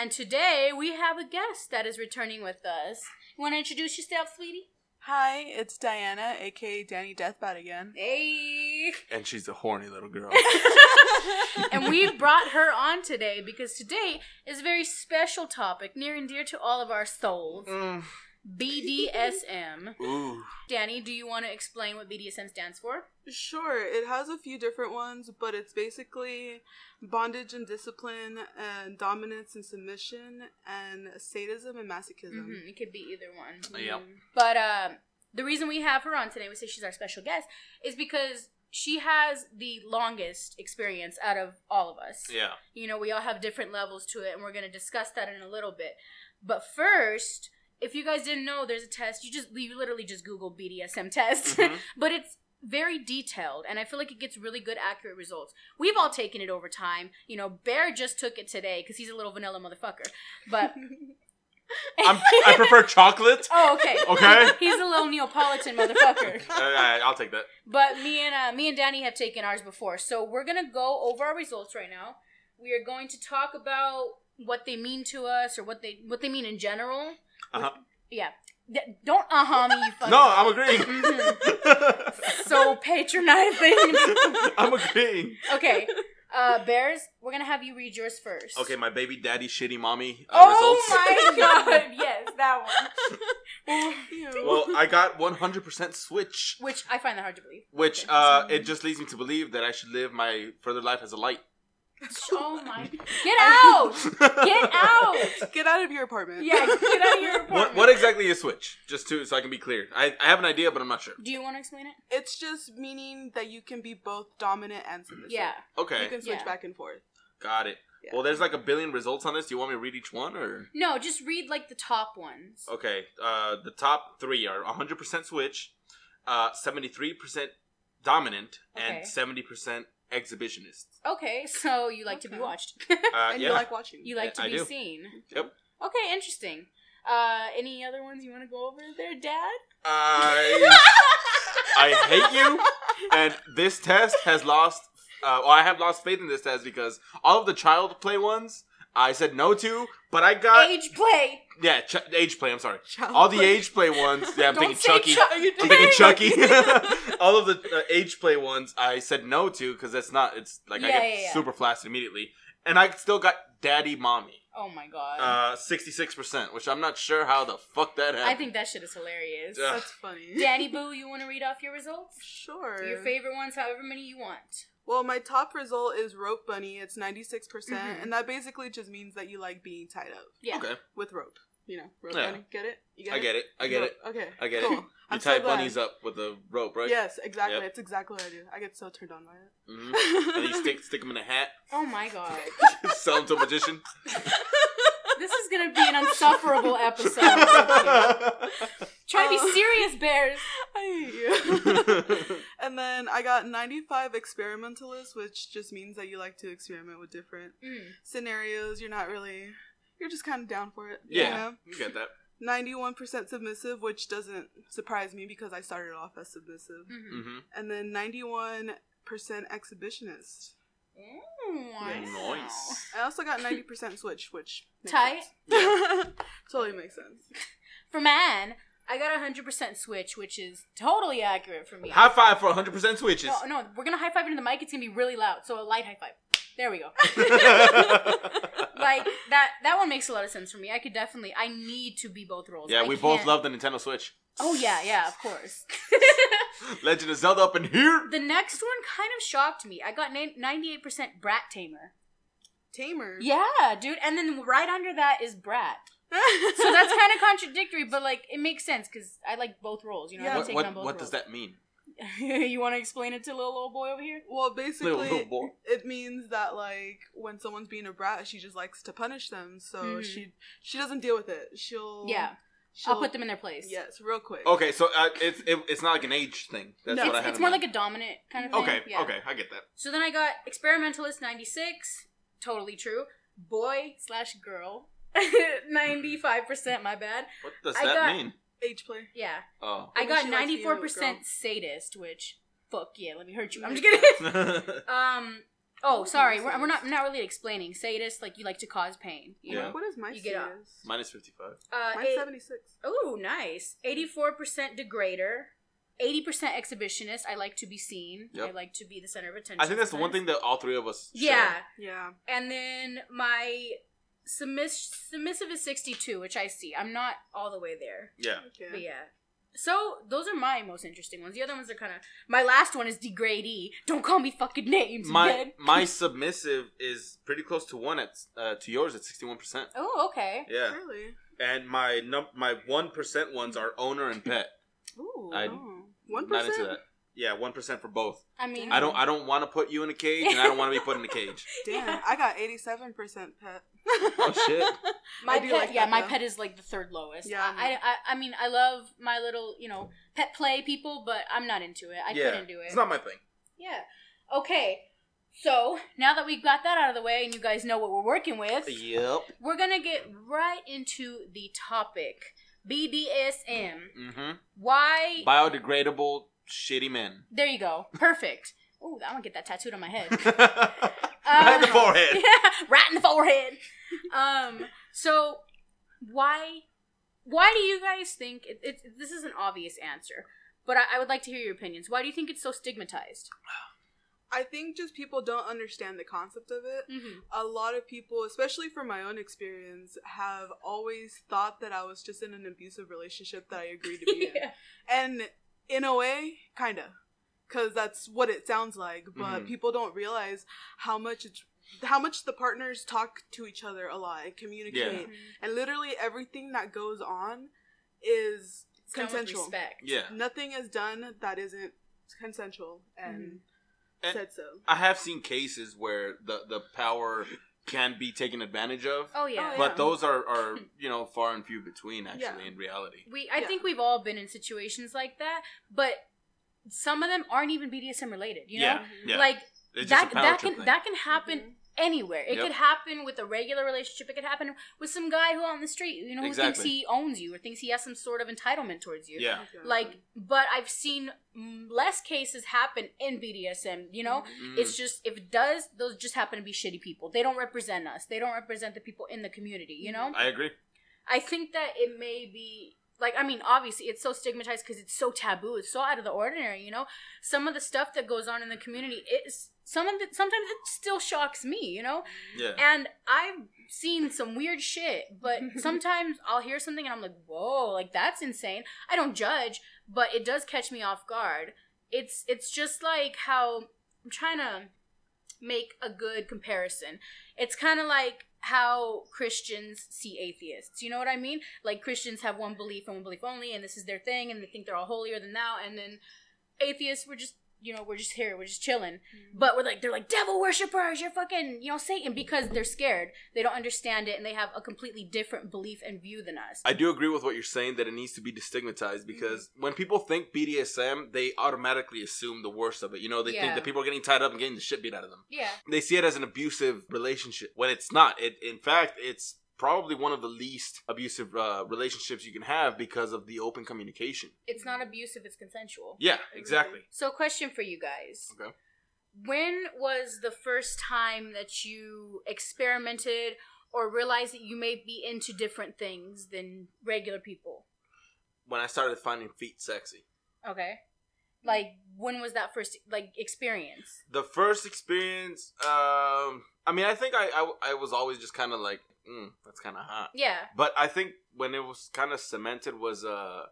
and today we have a guest that is returning with us. You want to introduce yourself, sweetie? Hi, it's Diana, aka Dani Deathbat again. Hey! And she's a horny little girl. and we brought her on today because today is a very special topic near and dear to all of our souls Mm. BDSM. Ooh. Dani, do you want to explain what BDSM stands for? Sure, it has a few different ones, but it's basically bondage and discipline, and dominance and submission, and sadism and masochism. hmm It could be either one. Yep. But um, the reason we have her on today, we say she's our special guest, is because she has the longest experience out of all of us. Yeah. You know, we all have different levels to it, and we're going to discuss that in a little bit. But first, if you guys didn't know, there's a test. You just you literally just Google BDSM test, Mhm. but it's very detailed, and I feel like it gets really good, accurate results. We've all taken it over time. You know, Bear just took it today because he's a little vanilla motherfucker. But I'm, I prefer chocolate. oh, okay, Okay. he's a little Neapolitan motherfucker. Uh, I'll take that. But me and uh, me and Dani have taken ours before, so we're gonna go over our results right now. We are going to talk about what they mean to us, or what they what they mean in general. Uh-huh. Yeah, D- don't uh huh me, you fucking. No, I'm agreeing. Mhm. so patronizing. I'm agreeing. okay, uh, Bears, we're gonna have you read yours first. Okay, my baby daddy shitty mommy uh, Oh results. my god! Yes, that one. Well, I got 100% switch, Which I find that hard to believe. which Okay. uh, it just leads me to believe that I should live my further life as a light. Oh my! Get out! Get out! Get out of your apartment. Yeah, get out of your apartment. What, what exactly is switch? Just to so I can be clear. I, I have an idea, but I'm not sure. Do you want to explain it? It's just meaning that you can be both dominant and submissive. Yeah. Okay, You can switch Yeah. back and forth. got it. Yeah. Well, there's like a billion results on this. Do you want me to read each one or? No, just read like the top ones. Okay, uh, the top three are 100% switch, uh, 73% dominant, Okay. and 70% exhibitionist. Okay, so you like to be Okay. watched. Uh, and yeah. you like watching. you like to I be do. seen. Yep. Okay, interesting. Uh, any other ones you want to go over there, Dad? I I hate you, and this test has lost. Uh, well, I have lost faith in this test because all of the child play ones I said no to, but I got Age play. yeah ch- age play. I'm sorry. Child All the play. age play ones. Yeah, I'm Don't thinking say Chucky. Chuck- Are you I'm thinking Chucky. Chucky. All of the uh, age play ones I said no to because that's not. It's like I get yeah, yeah. super flaccid immediately, and I still got daddy mommy. Oh my god. Uh, sixty six percent, which I'm not sure how the fuck that happened. I think that shit is hilarious. Yeah. That's funny. Dani Boo, you want to read off your results? Sure. Your favorite ones, however many you want. Well, my top result is rope bunny. It's 96%, percent Mhm. and that basically just means that you like being tied up Yeah. Okay, with rope. You know, rope Yeah. bunny. Get it? You I get it. I get it. Okay. I get cool. it. You I'm tie glad. bunnies up with a rope, right? Yes, exactly. Yep. It's exactly what I do. I get so turned on by it. hmm And you stick stick them in a hat, Oh my god. sell them to a magician. this is gonna be an unsufferable episode. Try to be serious, Bears. I hate you. And then I got 95 experimentalists, which just means that you like to experiment with different Mm. scenarios. You're not really, you're just kind of down for it. yeah, You know? you get that. 91% submissive, which doesn't surprise me because I started off as submissive. Mhm. hmm And then 91% exhibitionist. Mm, wow. Nice. I also got 90% switch, which makes Tight. sense. totally makes sense. For man, I got a hundred percent switch, which is totally accurate for me. High five for 100% switches. No, no, we're gonna high five into the mic. It's gonna be really loud, so a light high five. There we go. like that. That one makes a lot of sense for me. I could definitely. I need to be both roles. yeah, I we both can't- love the Nintendo Switch. Oh yeah, yeah, of course. Legend of Zelda up in here. the next one kind of shocked me. I got ninety-eight percent Brat Tamer. Tamer. Yeah, dude, and then right under that is Brat. So that's kind of contradictory, but like it makes sense because I like both roles. You know, Yeah. I've What, what, on both what does that mean? you want to explain it to little old boy over here? Well, basically, Little, little boy. it means that like when someone's being a brat, she just likes to punish them. So Mhm. she she doesn't deal with it. She'll Yeah, She'll, I'll put them in their place. Yes, real quick. Okay, so uh, it's it, it's not like an age thing. That's No. what I It's, had it's in more mind. like a dominant kind of thing. Okay, Yeah. okay, I get that. So then I got experimentalist ninety six, totally true. Boy slash girl, ninety five percent. My bad. What does I that got- mean? Age play. Yeah, Oh, I got she like ninety to four you, percent sadist, which fuck yeah, let me hurt you. I'm just kidding. um. Oh, sorry. We're, we're not not really explaining. Sadist, like you like to cause pain. You Yeah. know. What is my You get up. status? Minus 55. Uh, Mine's 76. Oh, nice. 84% degrader. 80% exhibitionist. I like to be seen. Yep. I like to be the center of attention. I think that's the one thing that all three of us Yeah. Yeah. And then my submiss- submissive is 62, which I see. I'm not all the way there. Yeah. Okay. But yeah. So those are my most interesting ones. The other ones are kind of. My last one is degradee. Don't call me fucking names. My dead. my submissive is pretty close to one at uh, to yours at 61%. Oh, okay. Yeah. Really? And my num my 1% ones are owner and pet. Ooh. I- Oh. One Not into percent. That. Yeah, 1% for both. I mean, I don't I don't want to put you in a cage and I don't want to be put in a cage. Damn, Yeah. I got eighty-seven percent pet. Oh, shit. My pet, like yeah, that, my though. pet is like the third lowest. Yeah. I, I, I mean, I love my little, you know, pet play people, but I'm not into it. I yeah. couldn't do it. It's not my thing. yeah. Okay. So now that we've got that out of the way, and you guys know what we're working with, Yep. we're gonna get right into the topic: BDSM. Mm-hmm. Why? Biodegradable shitty men. there you go. Perfect. Ooh, I'm gonna get that tattooed on my head. right in the Um, forehead. Yeah, right in the forehead. Um. So why? Why do you guys think it, it, this is an obvious answer? But I, I would like to hear your opinions. Why do you think it's so stigmatized? I think just people don't understand the concept of it. Mm-hmm. A lot of people, especially from my own experience, have always thought that I was just in an abusive relationship that I agreed to be in. And in a way, kinda. Because that's what it sounds like. But Mhm. people don't realize how much it's how much the partners talk to each other a lot and communicate. And literally everything that goes on is It's done with consensual. respect. yeah. Nothing is done that isn't consensual and Mhm. And- said so. I have seen cases where the, the power can be taken advantage of. Oh yeah. Oh, But yeah. those are, are, you know, far and few between actually Yeah. in reality. We I Yeah. think we've all been in situations like that, but some of them aren't even BDSM related. You know, Yeah. Yeah. like It's just that a that can thing. that can happen Mhm. Anywhere. It Yep. could happen with a regular relationship. It could happen with some guy who on the street, you know, who thinks he owns you or thinks he has some sort of entitlement towards you. Yeah. Okay. Like, but I've seen less cases happen in BDSM. You know, Mm. it's just if it does, those just happen to be shitty people. They don't represent us. They don't represent the people in the community. You know, I agree. I think that it may be like I mean, obviously it's so stigmatized because it's so taboo. It's so out of the ordinary. You know, some of the stuff that goes on in the community is some of the Sometimes it still shocks me. You know, Yeah. and I've seen some weird shit, but sometimes I'll hear something and I'm like, whoa, like that's insane. I don't judge, but it does catch me off guard. It's it's just like how I'm trying to make a good comparison. It's kind of like how Christians see atheists. You know what I mean? Like Christians have one belief and one belief only, and this is their thing, and they think they're all holier than thou. And then atheists, we're just you know we're just here, we're just chilling. Mm-hmm. But we're like they're like devil worshippers, you're fucking you know Satan because they're scared. They don't understand it, and they have a completely different belief and view than us. I do agree with what you're saying that it needs to be destigmatized because mm-hmm. when people think BDSM, they automatically assume the worst of it. You know, they Yeah. think that people are getting tied up and getting the shit beat out of them. yeah, They see it as an abusive relationship when it's not. It, in fact, it's probably one of the least abusive uh, relationships you can have because of the open communication. it's not abusive; it's consensual. Yeah, exactly. So, question for you guys. Okay. When was the first time that you experimented or realized that you may be into different things than regular people? When I started finding feet sexy. Okay. Like, when was that first, like, experience? The first experience, um, I mean, I think I, I, I was always just kind of like, mm, that's kind of hot. Yeah. But I think when it was kind of cemented was uh,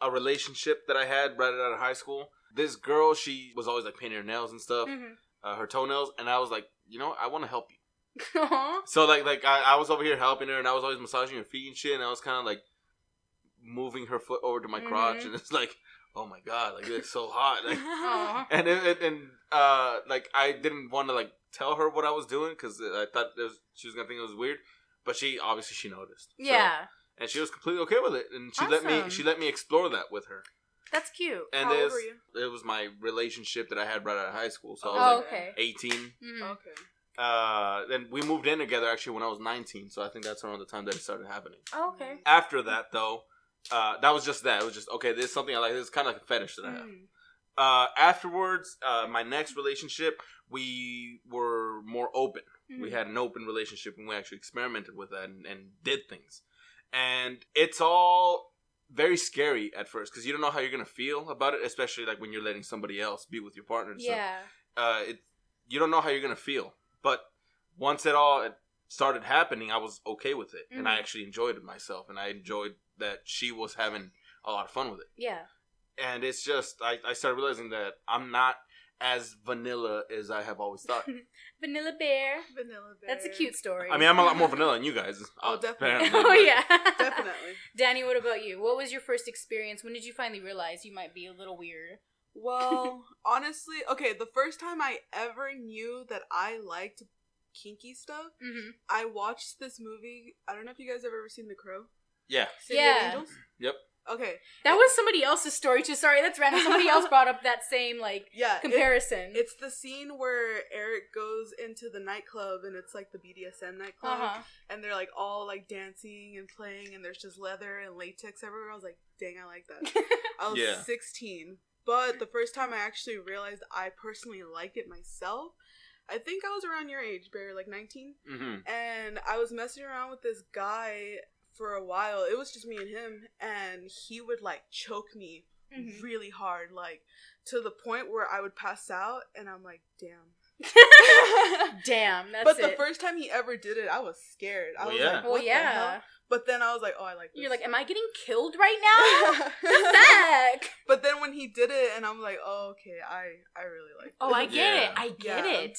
a relationship that I had right out of high school. This girl, she was always like painting her nails and stuff, Mm-hmm. uh, her toenails, and I was like, you know, I want to help you. So like like I, I was over here helping her, and I was always massaging her feet and shit, and I was kind of like moving her foot over to my crotch, Mhm. and it's like, oh my god, like it's so hot, like, and it, it, and uh like I didn't want to like tell her what I was doing because I thought it was, she was gonna think it was weird, but she obviously she noticed. So- Yeah. and she was completely okay with it, and she let me she let me explore that with her. That's cute. And How old this were you? it was my relationship that I had right out of high school, so I was Oh, like okay. eighteen. Mhm. Okay. Uh, then we moved in together actually when I was nineteen, so I think that's around the time that it started happening. Oh, okay. After that, though, uh, that was just that. It was just okay. This is something I like. This is kind of like a fetish that I have. Mm. uh, afterwards, uh, my next relationship, we were more open. Mm-hmm. We had an open relationship, and we actually experimented with that and, and did things. And it's all very scary at first because you don't know how you're gonna feel about it, especially like when you're letting somebody else be with your partner. yeah. uh, it you don't know how you're gonna feel. But once it all started happening, I was okay with it, and I Mhm. actually enjoyed it myself, and I enjoyed that she was having a lot of fun with it. Yeah. And it's just I, I started realizing that I'm not as vanilla as I have always thought. Vanilla Bear. Vanilla Bear. That's a cute story. I mean, I'm a lot more vanilla than you guys. Oh, uh, definitely. oh but- yeah. Definitely. Dani, what about you? What was your first experience? When did you finally realize you might be a little weird? Well, honestly, okay, the first time I ever knew that I liked kinky stuff, Mm-hmm. I watched this movie. I don't know if you guys have ever seen The Crow. Yeah. City of Yeah. Angels? Yep. Okay. That was somebody else's story too. Sorry, that's random. Somebody else brought up that same like Yeah. it- comparison. it's the scene where Eric goes into the nightclub and it's like the BDSM nightclub uh-huh. and they're like all like dancing and playing and there's just leather and latex everywhere. I was like, dang, I like that. I was Yeah. 16. But the first time I actually realized I personally liked it myself, I think I was around your age, Bear, like 19. hmm And I was messing around with this guy for a while. It was just me and him. And he would like choke me Mhm. really hard, like to the point where I would pass out. And I'm like, damn. Damn, that's but the it. first time he ever did it, I was scared. I Well, was yeah. like, well, what the yeah. hell? But then I was like, oh, I like this. You're like, am I getting killed right now? the heck? But then when he did it, and I'm like, oh, okay, I I really like. this. Oh, I this. get it. I get Yeah. it.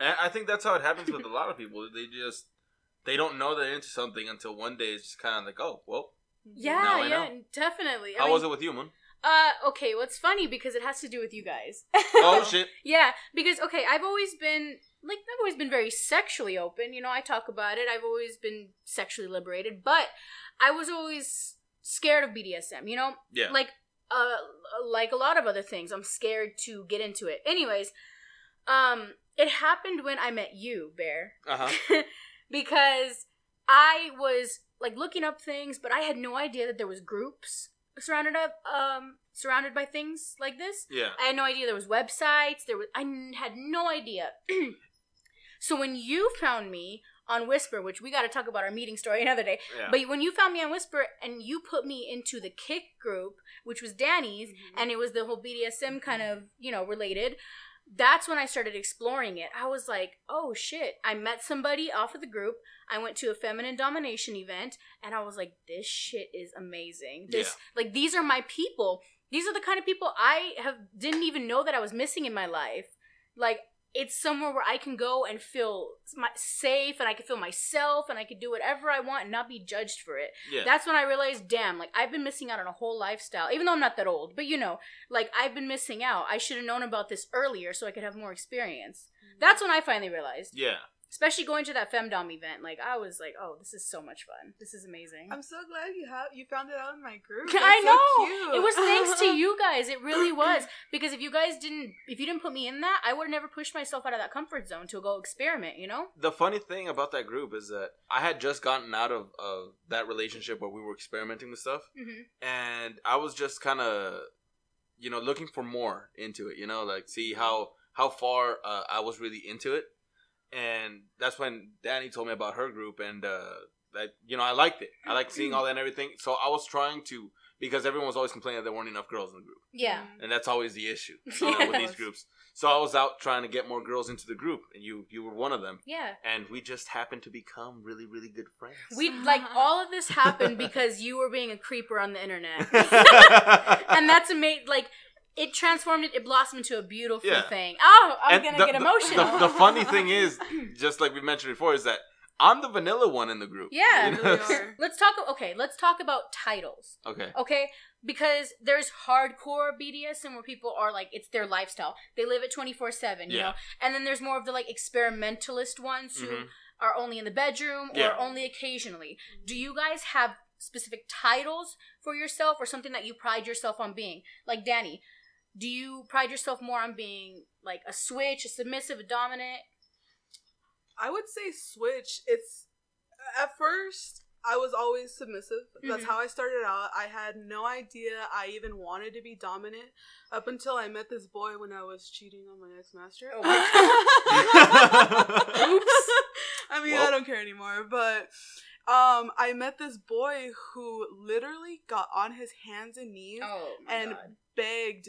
And I think that's how it happens with a lot of people. They just they don't know they're into something until one day it's just kind of like, oh, well, Yeah, I yeah, know. definitely. I how mean, was it with you, Moon? Uh, okay. What's funny because it has to do with you guys. Oh shit! Yeah, because okay, I've always been like I've always been very sexually open. You know, I talk about it. I've always been sexually liberated, but I was always scared of BDSM. You know, Yeah. like uh, like a lot of other things, I'm scared to get into it. Anyways, um, it happened when I met you, Bear, Uh huh. because I was like looking up things, but I had no idea that there was groups surrounded up um surrounded by things like this. Yeah. I had no idea there was websites. There was I n- had no idea. so when you found me on Whisper, which we got to talk about our meeting story another day, Yeah. but when you found me on Whisper and you put me into the Kik group, which was Dani's, Mhm. and it was the whole BDSM kind of you know related. That's when I started exploring it. I was like, oh shit. I met somebody off of the group. I went to a feminine domination event and I was like, this shit is amazing. This like these are my people. These are the kind of people I have didn't even know that I was missing in my life. Like it's somewhere where I can go and feel my, safe and I can feel myself and I can do whatever I want and not be judged for it. yeah. That's when I realized, damn, like I've been missing out on a whole lifestyle. Even though I'm not that old, but you know, like I've been missing out. I should have known about this earlier so I could have more experience. Mm-hmm. That's when I finally realized. yeah. Especially going to that femdom event, like I was like, oh, this is so much fun. This is amazing. I'm so glad you have you found it out in my group. I know. So cute. It was thanks to you guys. It really was. Because if you guys didn't if you didn't put me in that, I would have never pushed myself out of that comfort zone to go experiment, you know? The funny thing about that group is that I had just gotten out of, of that relationship where we were experimenting with stuff, Mm-hmm. and I was just kind of, you know, looking for more into it. You know, like see how how far uh, I was really into it, and that's when Dani told me about her group, and uh, that you know I liked it. I liked seeing all that and everything. So I was trying to because everyone was always complaining that there weren't enough girls in the group, Yeah. Mm. and that's always the issue you know, with these groups. So I was out trying to get more girls into the group, and you you were one of them. Yeah. and we just happened to become really, really good friends. We like all of this happened because you were being a creeper on the internet. and that's amazing. Like it transformed it. It blossomed into a beautiful Yeah. thing. Oh, I'm And gonna the- get emotional. The, the funny thing is, just like we mentioned before, is that I'm the vanilla one in the group. Yeah. You know? let's talk. Okay, let's talk about titles. okay. Okay, because there's hardcore BDSM where people are like it's their lifestyle. They live it twenty four seven. You Yeah. know, and then there's more of the like experimentalist ones who Mhm. are only in the bedroom Yeah. or only occasionally. Do you guys have specific titles for yourself or something that you pride yourself on being? Like Dani, do you pride yourself more on being like a switch, a submissive, a dominant? I would say switch. It's at first I was always submissive. That's Mhm. how I started out. I had no idea I even wanted to be dominant up until I met this boy when I was cheating on my ex master. Oh Oops. I mean, I don't care anymore. But um, I met this boy who literally got on his hands and knees Oh and god. begged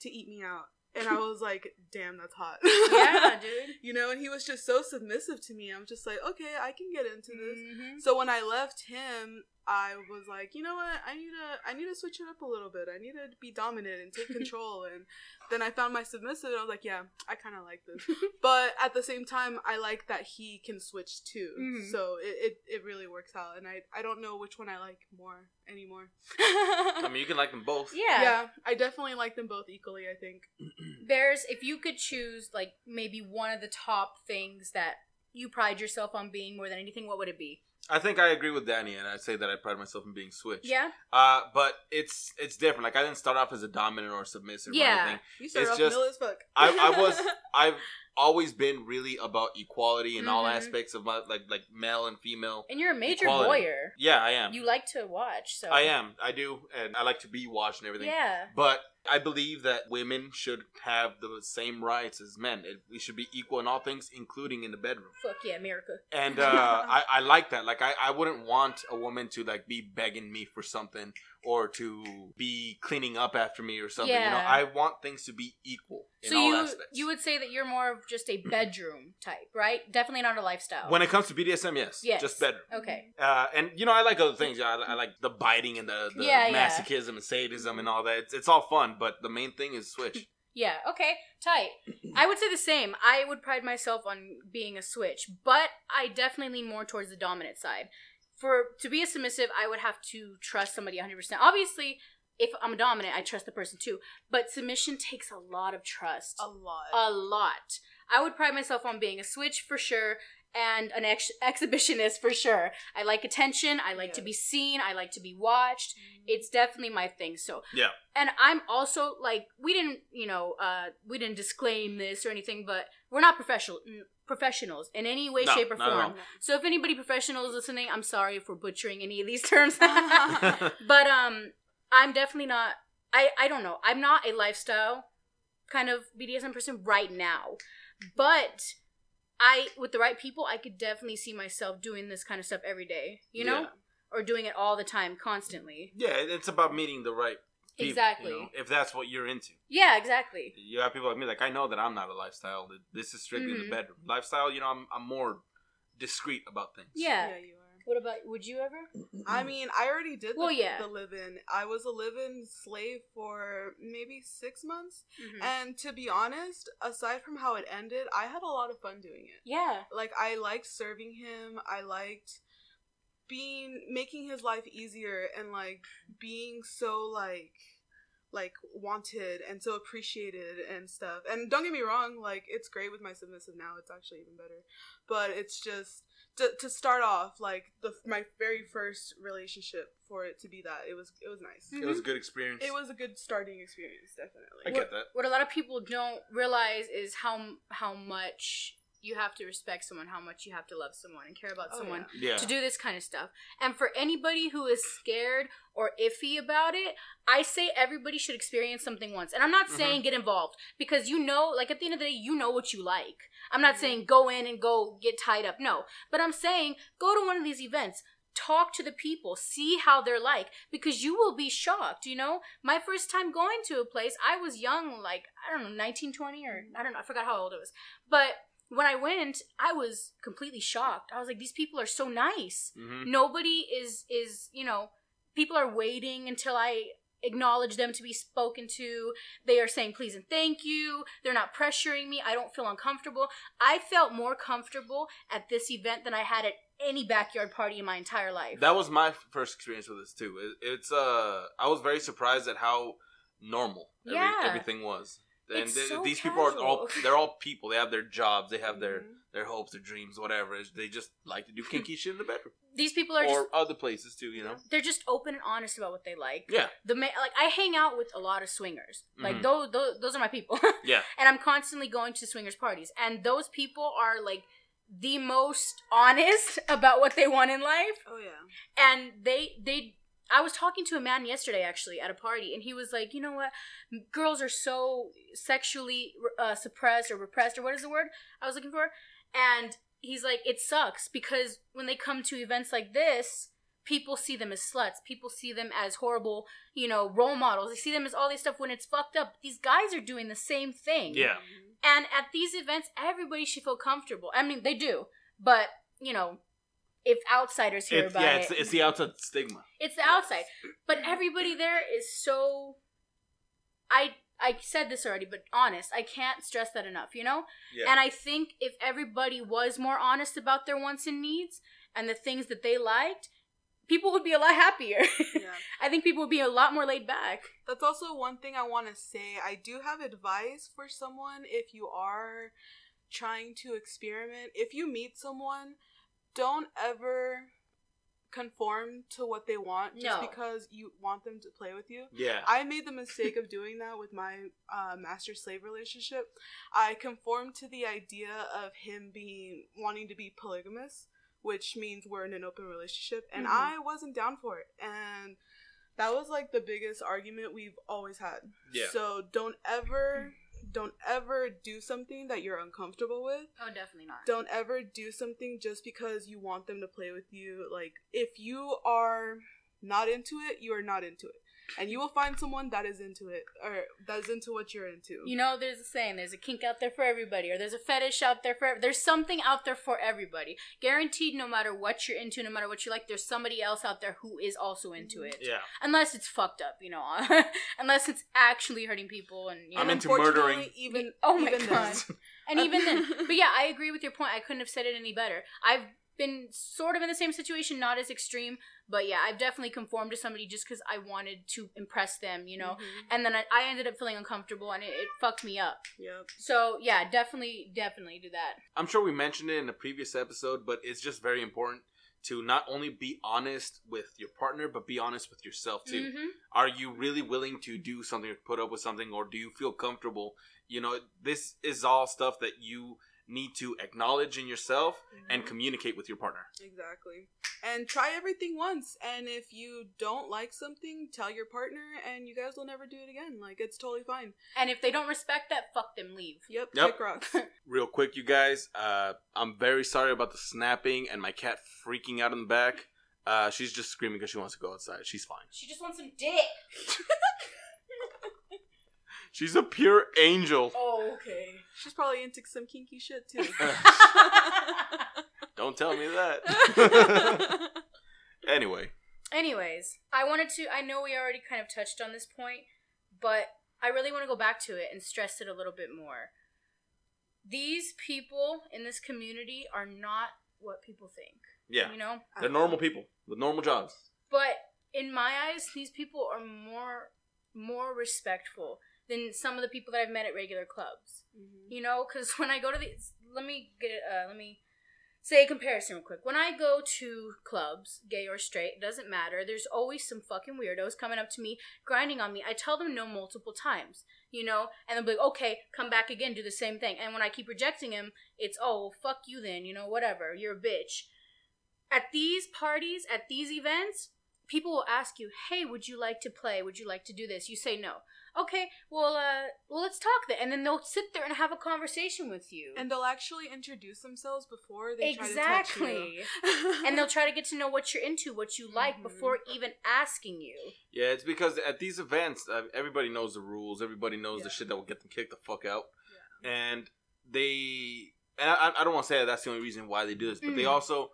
to eat me out. And I was like, damn, that's hot. Yeah, dude. You know, and he was just so submissive to me. I'm just like, okay, I can get into this. Mhm. So when I left him, I was like, you know what? I need to I need to switch it up a little bit. I need to be dominant and take control. and then I found my submissive. And I was like, yeah, I kind of like this. but at the same time, I like that he can switch too. Mhm. So it, it it really works out. And I I don't know which one I like more anymore. I mean, you can like them both. Yeah. yeah, I definitely like them both equally. I think. Bears, if you could choose like maybe one of the top things that you pride yourself on being more than anything, what would it be? I think I agree with Dani, and I'd say that I pride myself in being switched. Yeah. Uh, but it's it's different. Like I didn't start off as a dominant or submissive or Yeah. anything. You started It's off just- middle as fuck. I, I was I've always been really about equality in all Mhm. aspects of my like like male and female. And you're a major Equality. voyeur. Yeah, I am. You like to watch, so I am. I do, and I like to be watched and everything. Yeah. But I believe that women should have the same rights as men. It, we should be equal in all things, including in the bedroom. Fuck yeah, America. And uh, I, I like that. Like I, I wouldn't want a woman to like be begging me for something or to be cleaning up after me or something. You know, Yeah. I want things to be equal in So all you aspects. you would say that you're more of just a bedroom type, right? Definitely not a lifestyle. when it comes to BDSM, yes, Yes. just bedroom. okay. Uh, and you know, I like other things. I, I like the biting and the, the Yeah, yeah. masochism and sadism and all that. It's, it's all fun, but the main thing is switch. Yeah, okay, tight. I would say the same. I would pride myself on being a switch, but I definitely lean more towards the dominant side. For to be a submissive, I would have to trust somebody 100%. Obviously, if I'm a dominant, I trust the person too, but submission takes a lot of trust. a lot. A lot. I would pride myself on being a switch for sure and an ex- exhibitionist for sure. I like attention, I like to be seen, I like to be watched it's definitely my thing so Yeah. and i'm also like we didn't you know uh we didn't disclaim this or anything but we're not professional professionals in any way No, shape or form. So if anybody professional is listening i'm sorry for butchering any of these terms. But um i'm definitely not i i don't know. I'm not a lifestyle kind of bdsm person right now. But i with the right people i could definitely see myself doing this kind of stuff every day you know? Yeah. or doing it all the time constantly. Yeah, it's about meeting the right people, you exactly know, if that's what you're into. yeah exactly You have people like me, like I know that I'm not a lifestyle. This is strictly Mhm. the bedroom lifestyle. You know, I'm I'm more discreet about things. yeah, yeah, you are. what about would you ever I mean, I already did the, Well, yeah. the live in. I was a live in slave for maybe six months. Mhm. And to be honest, aside from how it ended, I had a lot of fun doing it. yeah Like, I liked serving him. I liked being, making his life easier and, like, being so, like, like wanted and so appreciated and stuff. And don't get me wrong, like it's great with my submissive now. It's actually even better. But it's just to, to start off like the my very first relationship for it to be that it was it was nice. It was a good experience. It was a good starting experience, definitely. I get that. what a lot of people don't realize is how how much you have to respect someone how much you have to love someone and care about Oh, someone Yeah. to do this kind of stuff. And for anybody who is scared or iffy about it, I say everybody should experience something once. And I'm not Mhm. saying get involved because you know, like at the end of the day, you know what you like. I'm not Mhm. saying go in and go get tied up. No. But I'm saying go to one of these events. Talk to the people, see how they're like, because you will be shocked. You know, my first time going to a place, I was young, like, I don't know, 19, 20, or I don't know, I forgot how old it was. But when I went, I was completely shocked. I was like, these people are so nice hmm nobody is is you know people are waiting until i acknowledge them to be spoken to they are saying please and thank you they're not pressuring me i don't feel uncomfortable i felt more comfortable at this event than i had at any backyard party in my entire life That was my first experience with this too. It, it's uh, I was very surprised at how normal every, Yeah. everything was. And It's th- so these people are all they're all people. They have their jobs, they have their Mhm. their hopes, their dreams, whatever. It's- They just like to do kinky shit in the bedroom these people are or just other places too. You know. they're just open and honest about what they like Yeah. the ma- like i hang out with a lot of swingers like Mhm. those, those those are my people Yeah. and i'm constantly going to swingers parties and those people are like the most honest about what they want in life Oh yeah. and they they I was talking to a man yesterday actually at a party and he was like, "You know what? Girls are so sexually uh, suppressed or repressed or what is the word I was looking for?" And he's like, "It sucks because when they come to events like this, people see them as sluts. People see them as horrible, you know, role models. They see them as all this stuff when it's fucked up. These guys are doing the same thing. Yeah. And at these events, everybody should feel comfortable. I mean, they do, but you know, if outsiders hear It's, about yeah, it, it's, it's the outside stigma. it's the outside. But everybody there is so. I I said this already, but honest. I can't stress that enough. You know. Yeah. And I think if everybody was more honest about their wants and needs and the things that they liked, people would be a lot happier. Yeah. I think people would be a lot more laid back. That's also one thing I want to say. I do have advice for someone if you are trying to experiment. If you meet someone, don't ever conform to what they want just No. because you want them to play with you. Yeah. I made the mistake of doing that with my uh, master slave relationship. I conformed to the idea of him being wanting to be polygamous, which means we're in an open relationship, and Mhm. I wasn't down for it. And that was like the biggest argument we've always had. Yeah. So don't ever, don't ever do something that you're uncomfortable with Oh, definitely not. don't ever do something just because you want them to play with you. Like, if you are not into it, you are not into it. And you will find someone that is into it, or that is into what you're into. You know, there's a saying, there's a kink out there for everybody, or there's a fetish out there for there's something out there for everybody. Guaranteed, no matter what you're into, no matter what you like, there's somebody else out there who is also into mm-hmm. it. Yeah. Unless it's fucked up, you know. Unless it's actually hurting people and you know. I'm into Unfortunately, murdering. Even Oh my even God. then. and even then but yeah i agree with your point i couldn't have said it any better i've been sort of in the same situation not as extreme but yeah i've definitely conformed to somebody just because i wanted to impress them you know Mhm. and then I, I ended up feeling uncomfortable and it, it fucked me up Yep. so yeah definitely definitely do that I'm sure we mentioned it in a previous episode, but it's just very important to not only be honest with your partner, but be honest with yourself too. hmm Are you really willing to do something or put up with something, or do you feel comfortable? You know, this is all stuff that you need to acknowledge in yourself and Mhm. communicate with your partner. Exactly. And try everything once. And if you don't like something, tell your partner, and you guys will never do it again. Like, it's totally fine. and if they don't respect that fuck them leave Yep. Yep. Kick rocks. Real quick, you guys, uh, I'm very sorry about the snapping and my cat freaking out in the back. Uh, she's just screaming because she wants to go outside. She's fine. she just wants some dick She's a pure angel. oh okay She's probably into some kinky shit too. Don't tell me that. anyway, Anyways, I wanted to. I know we already kind of touched on this point, but I really want to go back to it and stress it a little bit more. These people in this community are not what people think. yeah, You know? they're normal people with normal jobs. But in my eyes, these people are more more respectful than some of the people that I've met at regular clubs. Mhm. You know, because when I go to these, let me get. Uh, let me say a comparison real quick. When I go to clubs, gay or straight, it doesn't matter. There's always some fucking weirdos coming up to me, grinding on me. I tell them no multiple times, you know, and they'll be like, "Okay, come back again, do the same thing." And when I keep rejecting him, it's, "Oh, well, fuck you then," you know, whatever. You're a bitch. At these parties, at these events, people will ask you, "Hey, would you like to play? Would you like to do this?" You say no. Okay, well, uh, well, let's talk then. And then they'll sit there and have a conversation with you. And they'll actually introduce themselves before they try to exactly. touch you. and they'll try to get to know what you're into, what you like, Mhm. before even asking you. Yeah, it's because at these events, uh, everybody knows the rules. Everybody knows the shit that will get them kicked the fuck out. And they, and I, I don't want to say that that's the only reason why they do this, but they Mhm. also,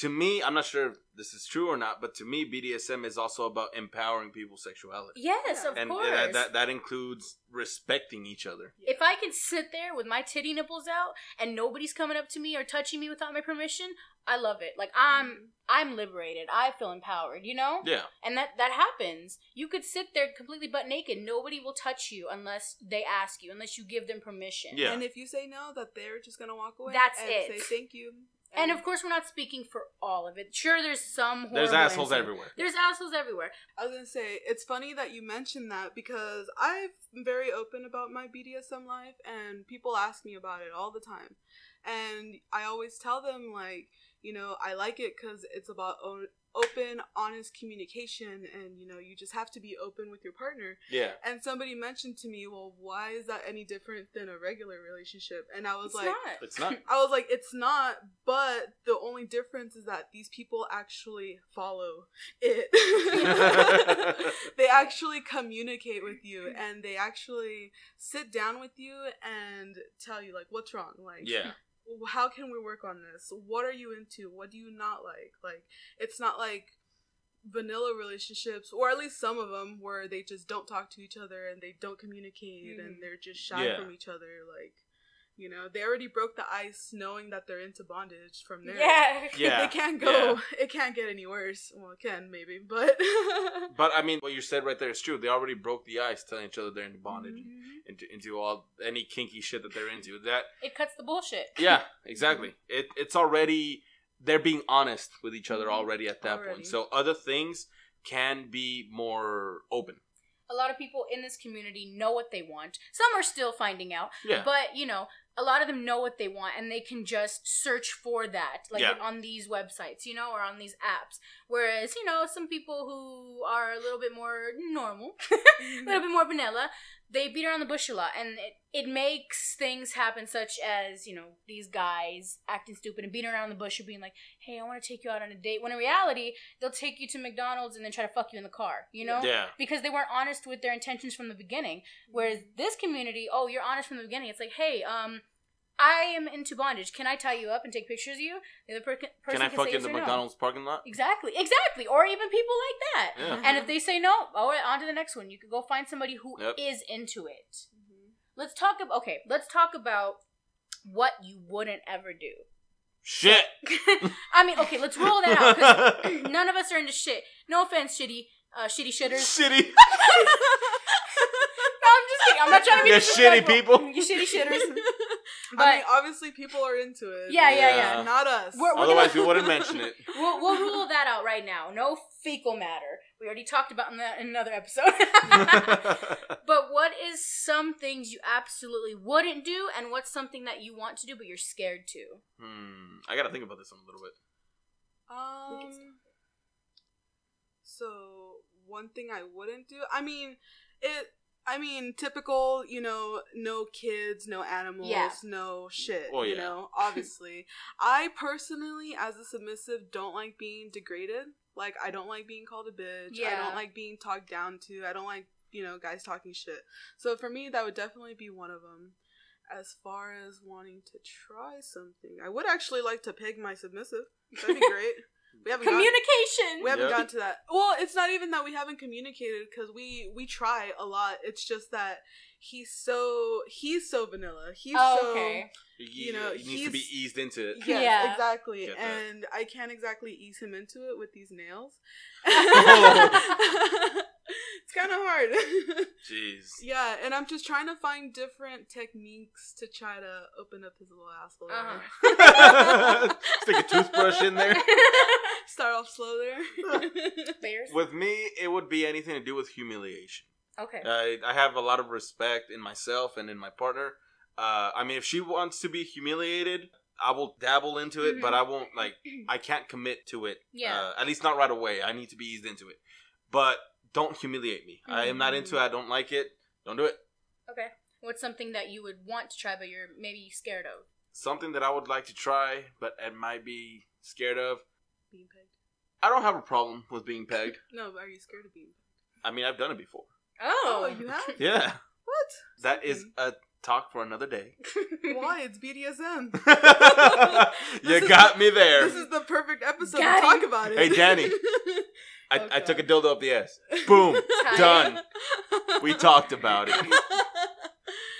to me, I'm not sure if this is true or not, but to me, BDSM is also about empowering people's sexuality. Yes, Yeah. of and course. that, that that includes respecting each other. if I can sit there with my titty nipples out and nobody's coming up to me or touching me without my permission, I love it. Like I'm Mhm. I'm liberated. I feel empowered, you know? Yeah, And that that happens. You could sit there completely butt naked. Nobody will touch you unless they ask you, unless you give them permission. Yeah. And if you say no, that they're just gonna walk away. That's and it. Say thank you. And of course, we're not speaking for all of it. Sure, there's some. there's assholes incidents. everywhere. There's assholes everywhere. I was gonna say it's funny that you mentioned that because I'm very open about my BDSM life, and people ask me about it all the time. and I always tell them like, you know, I like it because it's about o- open, honest communication, and you know, you just have to be open with your partner. Yeah. And somebody mentioned to me, well, why is that any different than a regular relationship? And I was It's like, not. It's not. I was like, it's not, but the only difference is that these people actually follow it. they actually communicate with you and they actually sit down with you and tell you, like, what's wrong? Like, yeah. How can we work on this? What are you into? What do you not like? Like, it's not like vanilla relationships, or at least some of them, where they just don't talk to each other and they don't communicate and Mhm. they're just shy Yeah. from each other. Like, you know, they already broke the ice knowing that they're into bondage from there. Yeah. Yeah. It can't go, it can't get any worse. Well, it can, maybe, but. But I mean, what you said right there is true. They already broke the ice, telling each other they're into bondage, Mhm. into into all any kinky shit that they're into. That It cuts the bullshit. yeah, exactly. It it's already they're being honest with each other Mhm. already at that Already. point. So other things can be more open. A lot of people in this community know what they want. Some are still finding out, Yeah. but you know, a lot of them know what they want and they can just search for that, like Yeah. on these websites, you know, or on these apps. Whereas, you know, some people who are a little bit more normal, a little mm-hmm. bit more vanilla, they beat around the bush a lot, and it, it makes things happen, such as you know these guys acting stupid and beating around the bush and being like, "Hey, I want to take you out on a date." When in reality, they'll take you to McDonald's and then try to fuck you in the car, you know? Yeah. Because they weren't honest with their intentions from the beginning. Whereas this community, oh, you're honest from the beginning. It's like, hey, um, I am into bondage. Can I tie you up and take pictures of you? The other per- person Can I fuck say in yes the or no. McDonald's parking lot? Exactly, exactly. Or even people like that. Yeah. And if they say no, all right, on to the next one. You could go find somebody who is Yep. into it. Mhm. Let's talk about okay. Let's talk about what you wouldn't ever do. Shit. I mean, okay, let's roll that out because none of us are into shit. No offense, shitty, uh, shitty shitters. Shitty. No, I'm just kidding. I'm not trying to be You shitty people. You shitty shitters. But I mean, obviously, people are into it. Yeah, yeah, yeah. but Not us. We're- we're Otherwise, gonna- we wouldn't mention it. we'll, we'll rule that out right now. No fecal matter. We already talked about that in another episode. but what is some things you absolutely wouldn't do, and what's something that you want to do but you're scared to? hmm. I gotta think about this one a little bit. Um. So one thing I wouldn't do. I mean, it. I mean, typical. You know, no kids, no animals, Yeah. no shit. Oh, You yeah. know, obviously, I personally, as a submissive, don't like being degraded. Like, I don't like being called a bitch. Yeah. I don't like being talked down to. I don't like you know guys talking shit. So for me, that would definitely be one of them. As far as wanting to try something, I would actually like to peg my submissive. That'd be great. We haven't gotten, Communication. we haven't Yep. gotten to that. Well, it's not even that we haven't communicated because we we try a lot. It's just that he's so he's so vanilla. He's oh, so okay. You know, he needs to be eased into it. Yes, Yeah. exactly. And I can't exactly ease him into it with these nails. it's kind of hard. Jeez. yeah, and I'm just trying to find different techniques to try to open up his little asshole. Uh-huh. Stick a toothbrush in there. Start off slow there. Bears. With me, it would be anything to do with humiliation. Okay. I, I have a lot of respect in myself and in my partner. Uh, I mean, if she wants to be humiliated, I will dabble into it, Mhm. but I won't like. I can't commit to it. Yeah. Uh, at least not right away. I need to be eased into it. But don't humiliate me. I am not into it. I don't like it. Don't do it. okay. What's something that you would want to try but you're maybe scared of? Something that I would like to try, but I might be scared of. Being pegged. I don't have a problem with being pegged. No, but are you scared of being pegged? I mean, I've done it before. Oh, Oh, you have? Yeah, What? that is a talk for another day. Why? It's BDSM. you This is got me there. This is the perfect episode Got to talk about it. Hey, Dani. I, Oh, I took a God. dildo up the ass. Boom. Done. We talked about it.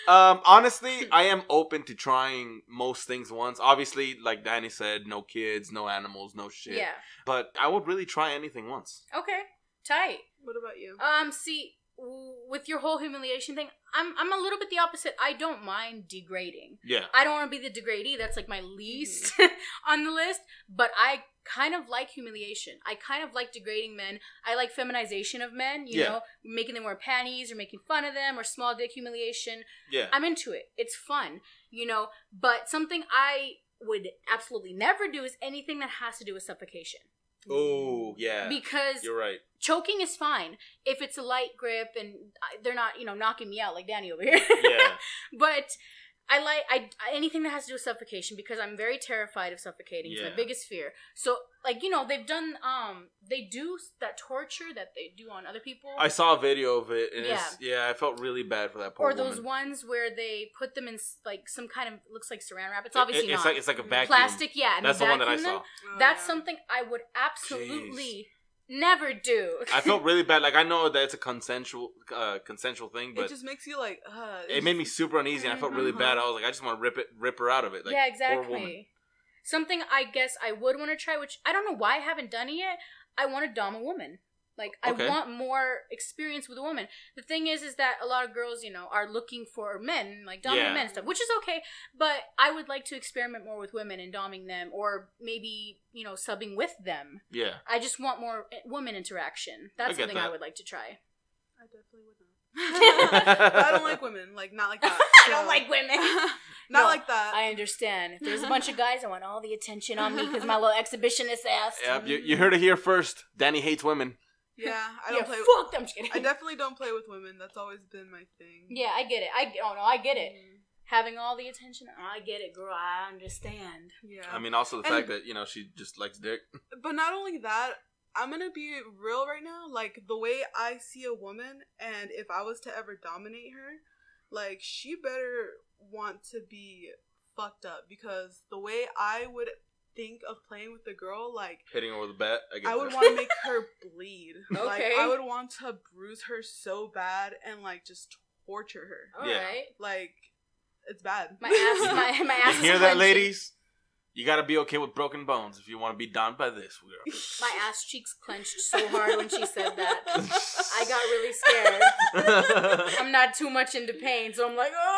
Um, honestly, I am open to trying most things once. Obviously, like Dani said, no kids, no animals, no shit. yeah. But I would really try anything once. Okay. Tight. what about you? Um, see, with your whole humiliation thing, I'm I'm a little bit the opposite. I don't mind degrading. Yeah. I don't want to be the degradee. That's like my least on the list. But I kind of like humiliation. I kind of like degrading men. I like feminization of men. You Yeah. know, making them wear panties or making fun of them or small dick humiliation. Yeah. I'm into it. It's fun. you know. But something I would absolutely never do is anything that has to do with suffocation. Oh yeah, Because you're right. choking is fine if it's a light grip and uh, they're not, you know, knocking me out like Dani over here. Yeah. but I like I anything that has to do with suffocation because I'm very terrified of suffocating. It's my biggest fear. So like you know they've done um they do that torture that they do on other people. I saw a video of it, and it's yeah, I felt really bad for that poor or those woman. ones where they put them in like some kind of looks like saran wrap. It's It- obviously it's not like it's like a vacuum. plastic. Yeah, and That's the one that I vacuum them. saw. Oh, That's yeah. something I would absolutely never do. I felt really bad. Like I know that it's a consensual uh, consensual thing, but it just makes you like. Uh, it made me super uneasy, and I felt really bad. I was like, I just want to rip it, rip her out of it. Like, yeah, poor woman. exactly. Something I guess I would want to try, which I don't know why I haven't done it yet. I want to dom a woman. Like Okay. I want more experience with a woman. The thing is, is that a lot of girls, you know, are looking for men, like dominant Yeah. men and stuff, which is okay. But I would like to experiment more with women and doming them, or maybe you know, subbing with them. Yeah, I just want more eh, woman interaction. I That's get something I would like to try. I definitely would not. But I don't like women. Like not like that. I don't like women. not No, like that. I understand. If there's a bunch of guys, I want all the attention on me because my little exhibitionist ass. yep. You, you heard it here first. Dani hates women. Yeah, I don't yeah, play. fuck. I'm just kidding. I definitely don't play with women. That's always been my thing. Yeah, I get it. I oh no, I get it. Mhm. Having all the attention, I get it, girl. I understand. Yeah. I mean, also the And- fact that you know she just likes dick. But not only that, I'm gonna be real right now. Like the way I see a woman, and if I was to ever dominate her, like she better want to be fucked up because the way I would think of playing with the girl, like Hitting her with a bat. I, I would want to make her bleed. okay. Like I would want to bruise her so bad and like just torture her. All right. Yeah. Like it's bad. My ass, my my ass. You is hear that, clenching. ladies? You gotta be okay with broken bones if you want to be done by this girl. My ass cheeks clenched so hard when she said that. I got really scared. I'm not too much into pain, so I'm like, oh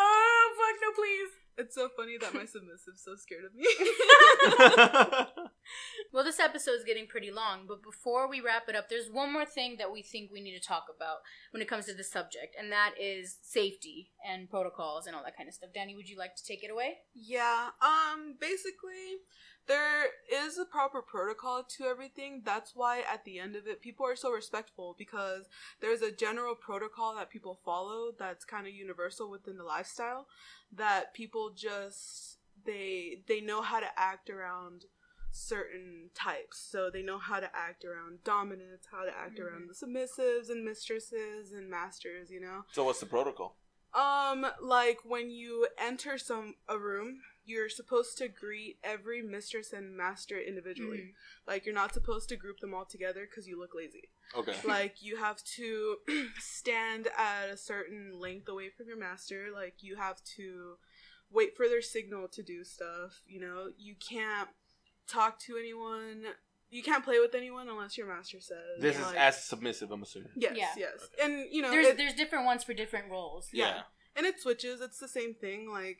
fuck no, please. It's so funny that my submissive's so scared of me. Well, this episode is getting pretty long, but before we wrap it up, there's one more thing that we think we need to talk about when it comes to this subject, and that is safety and protocols and all that kind of stuff. Dani, would you like to take it away? Yeah, um, basically, there is a proper protocol to everything. That's why at the end of it, people are so respectful because there's a general protocol that people follow that's kind of universal within the lifestyle that people just they they know how to act around certain types so they know how to act around dominance how to act around the submissives and mistresses and masters you know so what's the protocol? um, like when you enter some a room, you're supposed to greet every mistress and master individually. Mm. Like you're not supposed to group them all together because you look lazy. Okay. like you have to stand at a certain length away from your master. Like you have to wait for their signal to do stuff. You know, you can't talk to anyone. You can't play with anyone unless your master says. This is like- as submissive, I'm assuming. yes, Yeah. yes, and you know There's it- there's different ones for different roles. yeah. and it switches it's the same thing like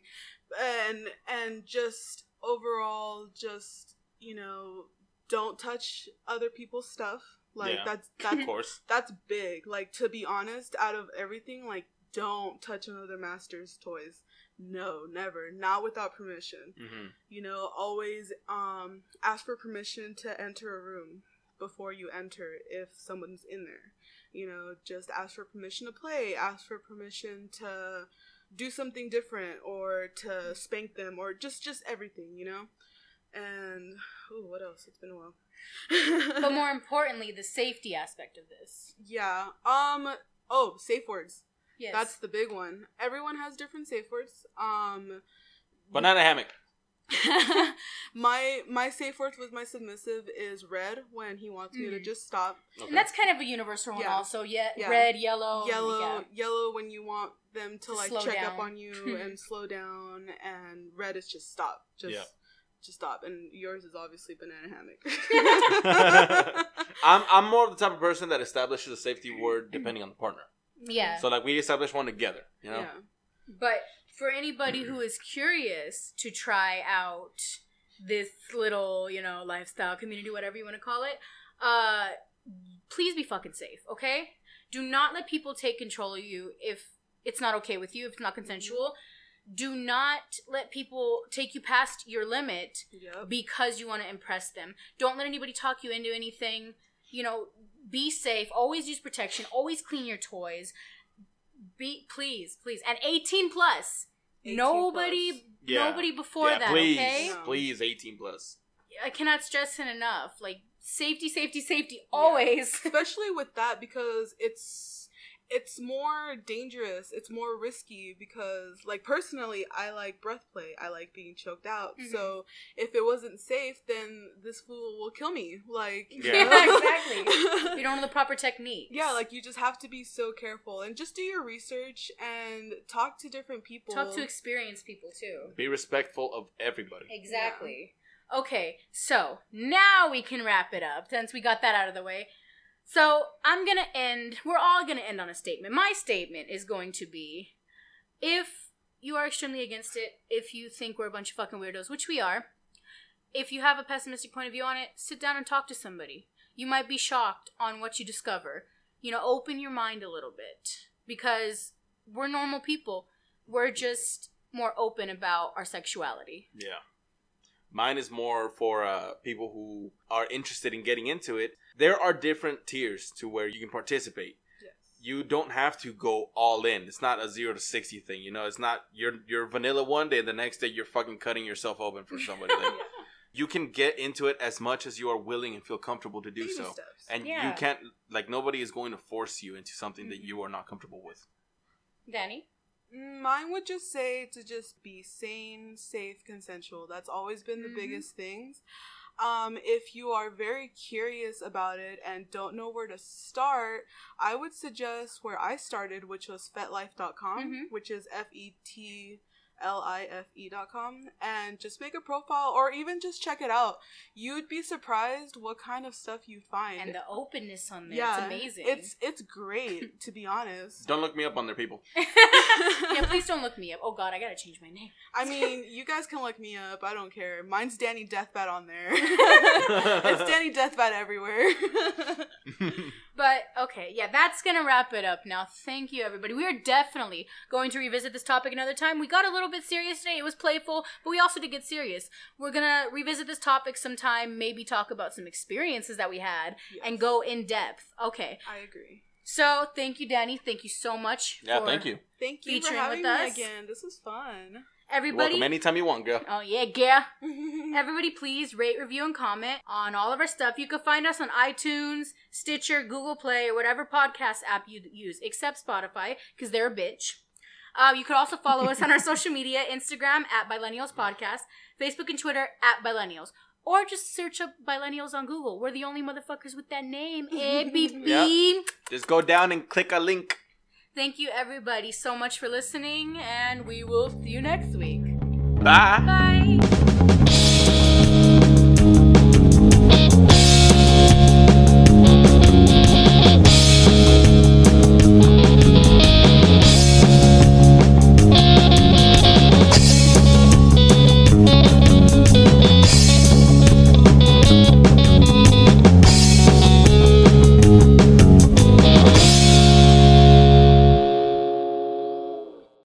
and and just overall just you know don't touch other people's stuff. Like Yeah. that's Of that's course. that's big. Like to be honest out of everything like don't touch another master's toys. No never. Not without permission. Hmm you know always um ask for permission to enter a room before you enter if someone's in there. You know just ask for permission to play. Ask for permission to do something different or to spank them or just just everything you know and oh what else it's been a while But more importantly, the safety aspect of this. yeah um oh safe words Yes. that's the big one everyone has different safe words um Banana hammock. my my safe word with my submissive is red when he wants me to Mm. just stop. Okay. And that's kind of a universal one Yeah. also. Yeah, Yeah. red, yellow, yellow yeah. yellow when you want them to To like slow check down. up on you and slow down and red is just stop. Just Yeah. just stop. And yours is obviously banana hammock. I'm I'm more of the type of person that establishes a safety word depending on the partner. Yeah. So like we establish one together, you know. Yeah. But for anybody who is curious to try out this little, you know, lifestyle community, whatever you want to call it, uh, please be fucking safe, okay? Do not let people take control of you if it's not okay with you, if it's not mm-hmm. consensual. Do not let people take you past your limit Yep. because you want to impress them. Don't let anybody talk you into anything. You know, be safe. Always use protection. Always clean your toys. Be please, please, and eighteen plus. 18 Nobody, plus. Yeah. nobody before yeah, that. please, Okay, No. please, eighteen plus. I cannot stress it enough. Like safety, safety, safety. Always. especially with that because it's it's more dangerous it's more risky because like personally i like breath play i like being choked out Mhm. so if it wasn't safe then this fool will kill me like you Yeah. exactly. you don't know the proper technique. yeah like you just have to be so careful and just do your research and talk to different people talk to experienced people too. Be respectful of everybody. Exactly. Okay, so now we can wrap it up since we got that out of the way. So I'm gonna end. We're all gonna end on a statement. My statement is going to be: if you are extremely against it, if you think we're a bunch of fucking weirdos, which we are, if you have a pessimistic point of view on it, sit down and talk to somebody. You might be shocked on what you discover. You know, open your mind a little bit because we're normal people. We're just more open about our sexuality. Yeah. Mine is more for uh, people who are interested in getting into it. There are different tiers to where you can participate. Yes. You don't have to go all in. It's not a zero to sixty thing. You know, it's not you're you're vanilla one day, and the next day you're fucking cutting yourself open for somebody. Like, Yeah. you can get into it as much as you are willing and feel comfortable to do Baby so. steps. And Yeah. you can't like nobody is going to force you into something that Mhm. you are not comfortable with. Dani? Mine would just say to just be sane, safe, consensual. That's always been the Mhm. biggest things. Um, if you are very curious about it and don't know where to start, I would suggest where I started, which was fetlife.com, Mhm. which is F E T L I F E.com, and just make a profile or even just check it out. You'd be surprised what kind of stuff you find. And the openness on there, yeah, it's amazing. It's it's great to be honest. Don't look me up on there, people. yeah, please don't look me up. Oh god, I gotta change my name. I mean, you guys can look me up. I don't care. Mine's Dani Deathbat on there. it's Dani Deathbat everywhere. But okay, yeah, that's gonna wrap it up now. Thank you, everybody. We are definitely going to revisit this topic another time. We got a little bit serious today. It was playful, but we also did get serious. We're gonna revisit this topic sometime, maybe talk about some experiences that we had and go in depth. Okay. I agree. So thank you, Dani. Thank you so much. yeah, for thank you. Thank you for Featuring having with me us. again. This was fun. You're Everybody. welcome anytime you want, girl. Oh yeah, girl. Everybody, please rate, review, and comment on all of our stuff. You can find us on iTunes, Stitcher, Google Play, or whatever podcast app you use, except Spotify, because they're a bitch. Uh, you could also follow us on our social media Instagram at Billennials Podcast, Facebook and Twitter at Billennials. Or just search up Billennials on Google. We're the only motherfuckers with that name. Eh, beep, Yeah. Just go down and click a link. Thank you, everybody, so much for listening, and we will see you next week. Bye. Bye.